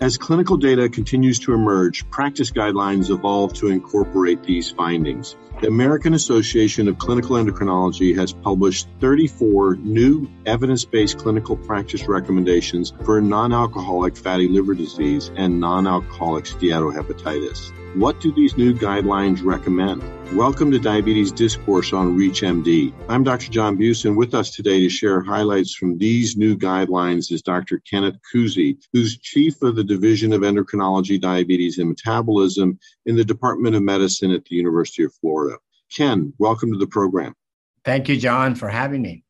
As clinical data continues to emerge, practice guidelines evolve to incorporate these findings. The American Association of Clinical Endocrinology has published 34 new evidence based clinical practice recommendations for non alcoholic fatty liver disease and non alcoholic steatohepatitis. What do these new guidelines recommend? Welcome to Diabetes Discourse on ReachMD. I'm Dr. John Buse, and with us today to share highlights from these new guidelines is Dr. Kenneth Cusi, who's Chief of the Division of Endocrinology, Diabetes, and Metabolism in the Department of Medicine at the University of Florida. Ken, welcome to the program. Thank you, John, for having me.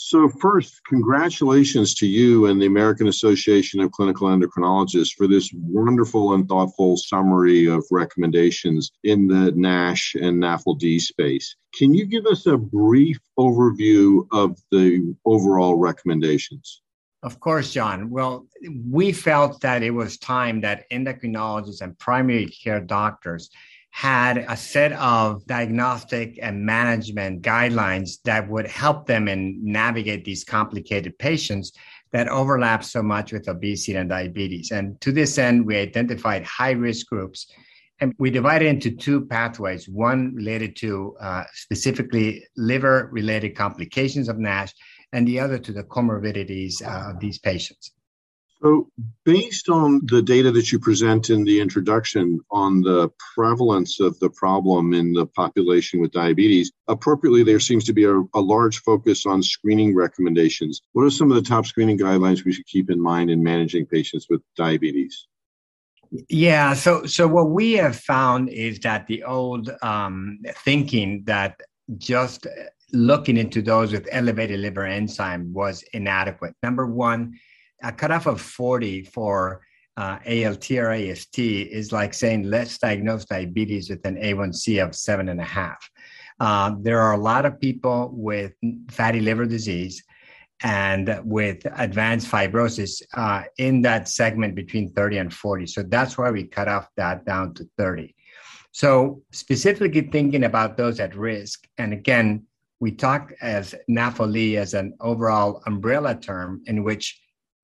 So, first, congratulations to you and the American Association of Clinical Endocrinologists for this wonderful and thoughtful summary of recommendations in the NASH and NAFLD space. Can you give us a brief overview of the overall recommendations? Of course, John. Well, we felt that it was time that endocrinologists and primary care doctors had a set of diagnostic and management guidelines that would help them in navigate these complicated patients that overlap so much with obesity and diabetes. And to this end, we identified high risk groups and we divided into two pathways one related to uh, specifically liver related complications of NASH, and the other to the comorbidities uh, of these patients. So, based on the data that you present in the introduction on the prevalence of the problem in the population with diabetes, appropriately, there seems to be a, a, large focus on screening recommendations. What are some of the top screening guidelines we should keep in mind in managing patients with diabetes? Yeah, so so what we have found is that the old um, thinking that just looking into those with elevated liver enzyme was inadequate. Number one a cutoff of 40 for uh, ALT or AST is like saying let's diagnose diabetes with an A1C of seven and a half. Uh, there are a lot of people with fatty liver disease and with advanced fibrosis uh, in that segment between 30 and 40. So that's why we cut off that down to 30. So specifically thinking about those at risk, and again, we talk as NAFLD as an overall umbrella term in which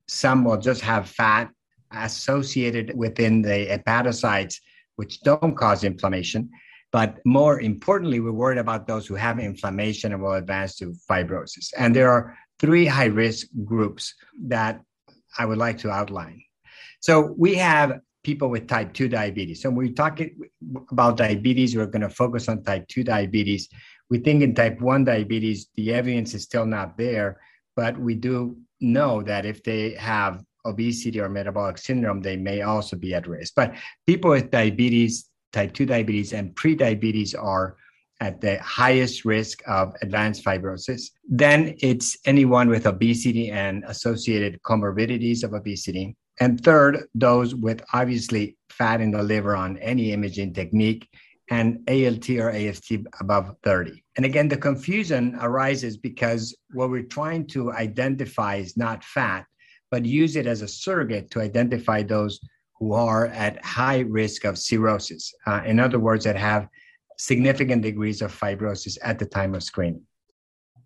some will just have fat associated within the hepatocytes, which don't cause inflammation. But more importantly, we're worried about those who have inflammation and will advance to fibrosis. And there are three high risk groups that I would like to outline. So we have people with type 2 diabetes. So when we talk about diabetes, we're going to focus on type 2 diabetes. We think in type 1 diabetes, the evidence is still not there, but we do know that if they have obesity or metabolic syndrome, they may also be at risk. But people with diabetes, type 2 diabetes, and prediabetes are at the highest risk of advanced fibrosis. Then it's anyone with obesity and associated comorbidities of obesity. And third, those with obviously fat in the liver on any imaging technique and ALT or AST above 30. And again, the confusion arises because what we're trying to identify is not fat, but use it as a surrogate to identify those who are at high risk of cirrhosis. Uh, in other words, that have significant degrees of fibrosis at the time of screening.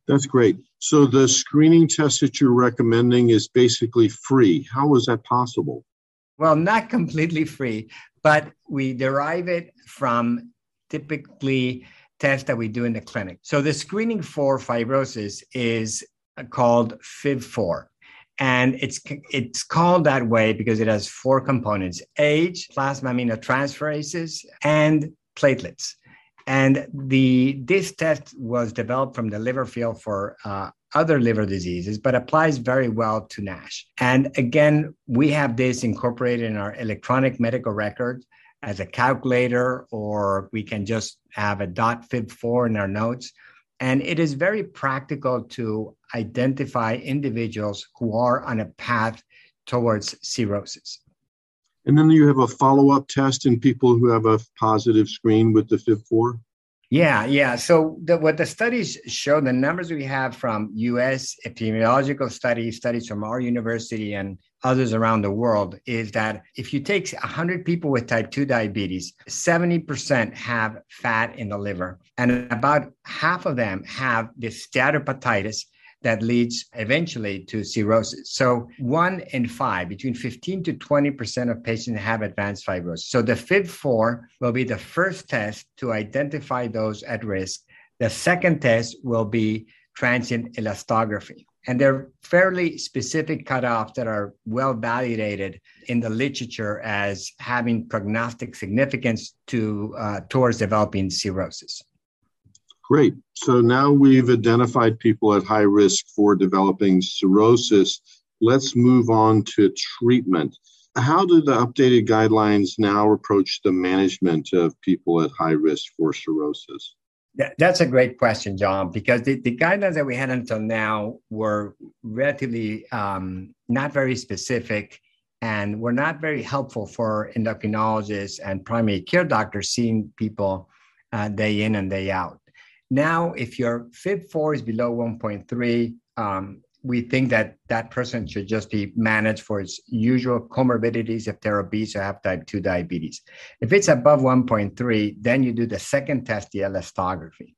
That's great. So the screening test that you're recommending is basically free. How is that possible? Well, not completely free, but we derive it from typically tests that we do in the clinic. So the screening for fibrosis is called FIB4. And it's it's called that way because it has four components: age, plasma aminotransferases, and platelets. And the this test was developed from the liver field for uh, other liver diseases, but applies very well to NASH. And again, we have this incorporated in our electronic medical record as a calculator, or we can just have a dot fib4 in our notes. And it is very practical to identify individuals who are on a path towards cirrhosis. And then you have a follow up test in people who have a positive screen with the FIB4? Yeah, yeah. So the, what the studies show, the numbers we have from U.S. epidemiological studies, studies from our university and others around the world, is that if you take 100 people with type 2 diabetes, 70% have fat in the liver, and about half of them have this steatohepatitis, that leads eventually to cirrhosis. So, one in five, between 15 to 20% of patients have advanced fibrosis. So, the FIB4 will be the first test to identify those at risk. The second test will be transient elastography. And they're fairly specific cutoffs that are well validated in the literature as having prognostic significance to uh, towards developing cirrhosis. Great. So now we've identified people at high risk for developing cirrhosis. Let's move on to treatment. How do the updated guidelines now approach the management of people at high risk for cirrhosis? That's a great question, John, because the, the guidelines that we had until now were relatively um, not very specific and were not very helpful for endocrinologists and primary care doctors seeing people uh, day in and day out. Now, if your FIB4 is below 1.3, um, we think that that person should just be managed for its usual comorbidities if they're obese or have type 2 diabetes. If it's above 1.3, then you do the second test, the elastography.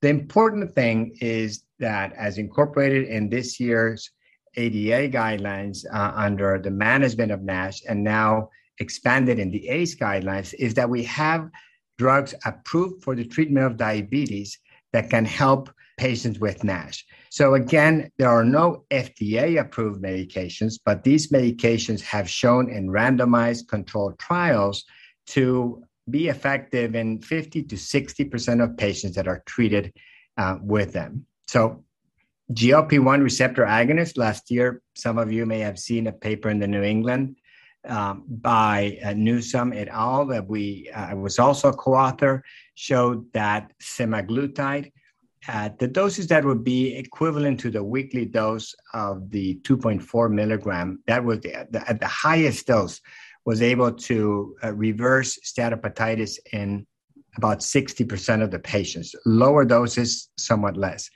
The important thing is that, as incorporated in this year's ADA guidelines uh, under the management of NASH and now expanded in the ACE guidelines, is that we have drugs approved for the treatment of diabetes that can help patients with NASH. So, again, there are no FDA approved medications, but these medications have shown in randomized controlled trials to be effective in 50 to 60% of patients that are treated uh, with them. So, GLP 1 receptor agonist, last year, some of you may have seen a paper in the New England um, by uh, Newsome et al. that we uh, was also a co-author showed that semaglutide at the doses that would be equivalent to the weekly dose of the 2.4 milligram, that was the, the, at the highest dose, was able to uh, reverse steatohepatitis in about 60% of the patients. Lower doses, somewhat less.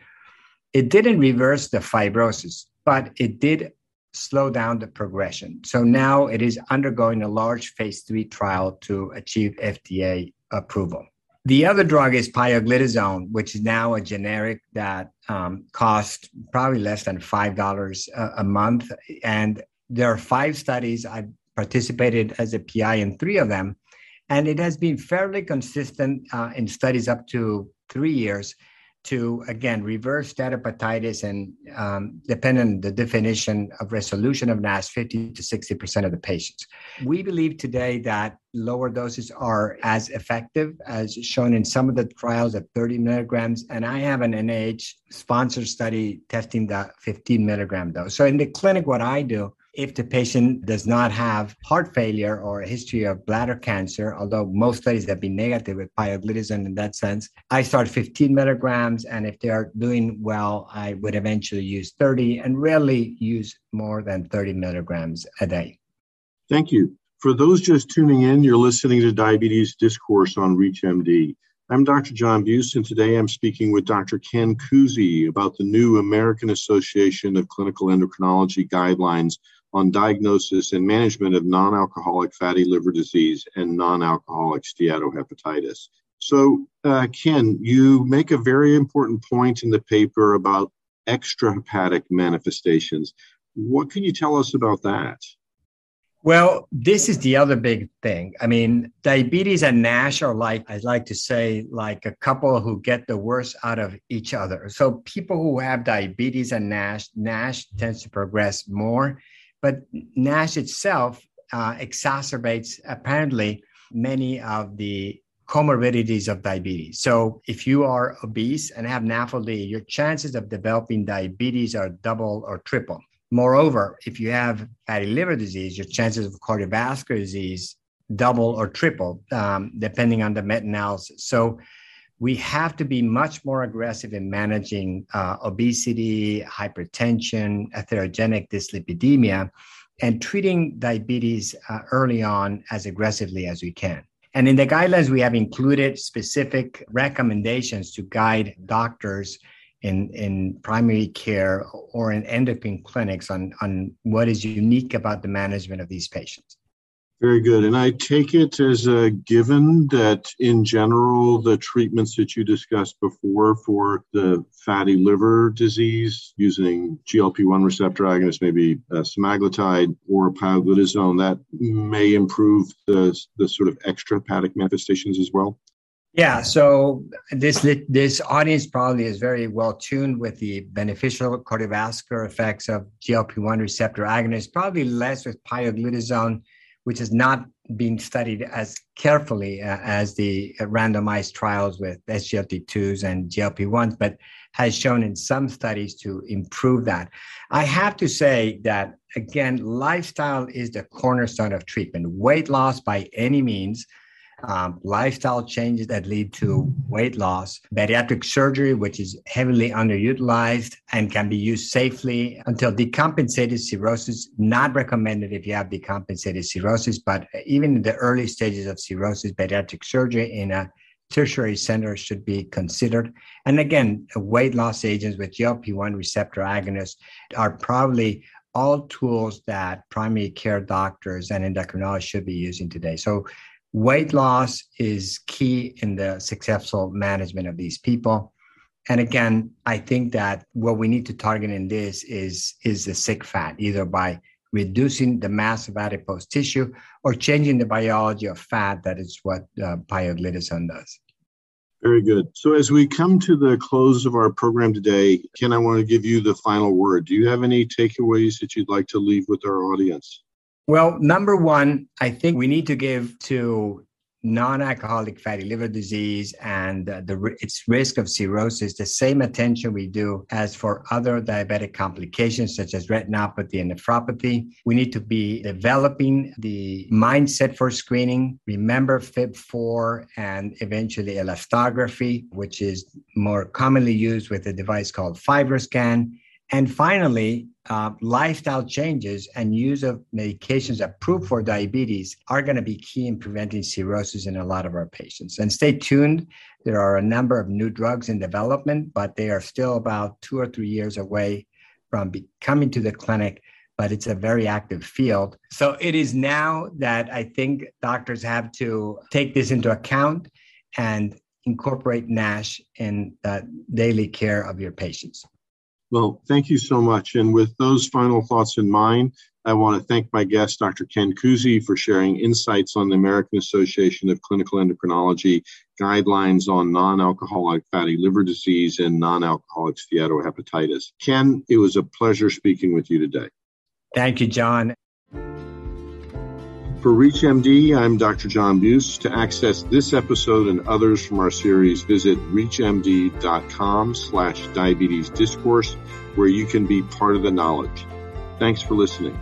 It didn't reverse the fibrosis, but it did slow down the progression. So now it is undergoing a large phase three trial to achieve FDA approval. The other drug is pioglitazone, which is now a generic that um, costs probably less than $5 a, a month. And there are five studies. I participated as a PI in three of them. And it has been fairly consistent uh, in studies up to three years to again reverse steatohepatitis and um, depending on the definition of resolution of NASH, 50 to 60 percent of the patients. We believe today that lower doses are as effective as shown in some of the trials at 30 milligrams, and I have an NIH sponsored study testing the 15 milligram dose. So in the clinic, what I do if the patient does not have heart failure or a history of bladder cancer, although most studies have been negative with pioglitazone in that sense, I start 15 milligrams. And if they are doing well, I would eventually use 30 and rarely use more than 30 milligrams a day. Thank you. For those just tuning in, you're listening to Diabetes Discourse on ReachMD. I'm Dr. John Buse, and today I'm speaking with Dr. Ken Cusi about the new American Association of Clinical Endocrinology guidelines on diagnosis and management of non alcoholic fatty liver disease and non alcoholic steatohepatitis. So, uh, Ken, you make a very important point in the paper about extrahepatic manifestations. What can you tell us about that? Well, this is the other big thing. I mean, diabetes and NASH are like, I like to say, like a couple who get the worst out of each other. So, people who have diabetes and NASH, NASH tends to progress more but NASH itself uh, exacerbates apparently many of the comorbidities of diabetes. So if you are obese and have NAFLD, your chances of developing diabetes are double or triple. Moreover, if you have fatty liver disease, your chances of cardiovascular disease double or triple, um, depending on the meta-analysis. So we have to be much more aggressive in managing uh, obesity, hypertension, atherogenic dyslipidemia, and treating diabetes uh, early on as aggressively as we can. And in the guidelines, we have included specific recommendations to guide doctors in, in primary care or in endocrine clinics on, on what is unique about the management of these patients. Very good. And I take it as a given that, in general, the treatments that you discussed before for the fatty liver disease using GLP 1 receptor agonist, maybe uh, semaglutide or pioglitazone, that may improve the, the sort of extrahepatic manifestations as well? Yeah, so this this audience probably is very well tuned with the beneficial cardiovascular effects of GLP-1 receptor agonists, probably less with pioglitazone which has not been studied as carefully uh, as the randomized trials with SGLT2s and GLP1s, but has shown in some studies to improve that. I have to say that, again, lifestyle is the cornerstone of treatment. Weight loss by any means um, lifestyle changes that lead to weight loss, bariatric surgery, which is heavily underutilized and can be used safely until decompensated cirrhosis, not recommended if you have decompensated cirrhosis, but even in the early stages of cirrhosis, bariatric surgery in a tertiary center should be considered. And again, weight loss agents with GLP 1 receptor agonists are probably all tools that primary care doctors and endocrinologists should be using today. So weight loss is key in the successful management of these people. And again i think that what we need to target in this is is the sick fat either by reducing the mass of adipose tissue or changing the biology of fat that is what uh, pioglitazone does. Very good. So as we come to the close of our program today ken i want to give you the final word. Do you have any takeaways that you'd like to leave with our audience well, number one, I think we need to give to non-alcoholic fatty liver disease and the its risk of cirrhosis the same attention we do as for other diabetic complications such as retinopathy and nephropathy. We need to be developing the mindset for screening. Remember fib4 and eventually elastography which is more commonly used with a device called fibroscan and finally, uh, lifestyle changes and use of medications approved for diabetes are going to be key in preventing cirrhosis in a lot of our patients. And stay tuned. There are a number of new drugs in development, but they are still about two or three years away from be- coming to the clinic. But it's a very active field. So it is now that I think doctors have to take this into account and incorporate NASH in the daily care of your patients. Well, thank you so much. And with those final thoughts in mind, I want to thank my guest, Dr. Ken Cusi, for sharing insights on the American Association of Clinical Endocrinology guidelines on non alcoholic fatty liver disease and non alcoholic steatohepatitis. Ken, it was a pleasure speaking with you today. Thank you, John. For ReachMD, I'm Dr. John Buse. To access this episode and others from our series, visit reachmd.com slash diabetes discourse, where you can be part of the knowledge. Thanks for listening.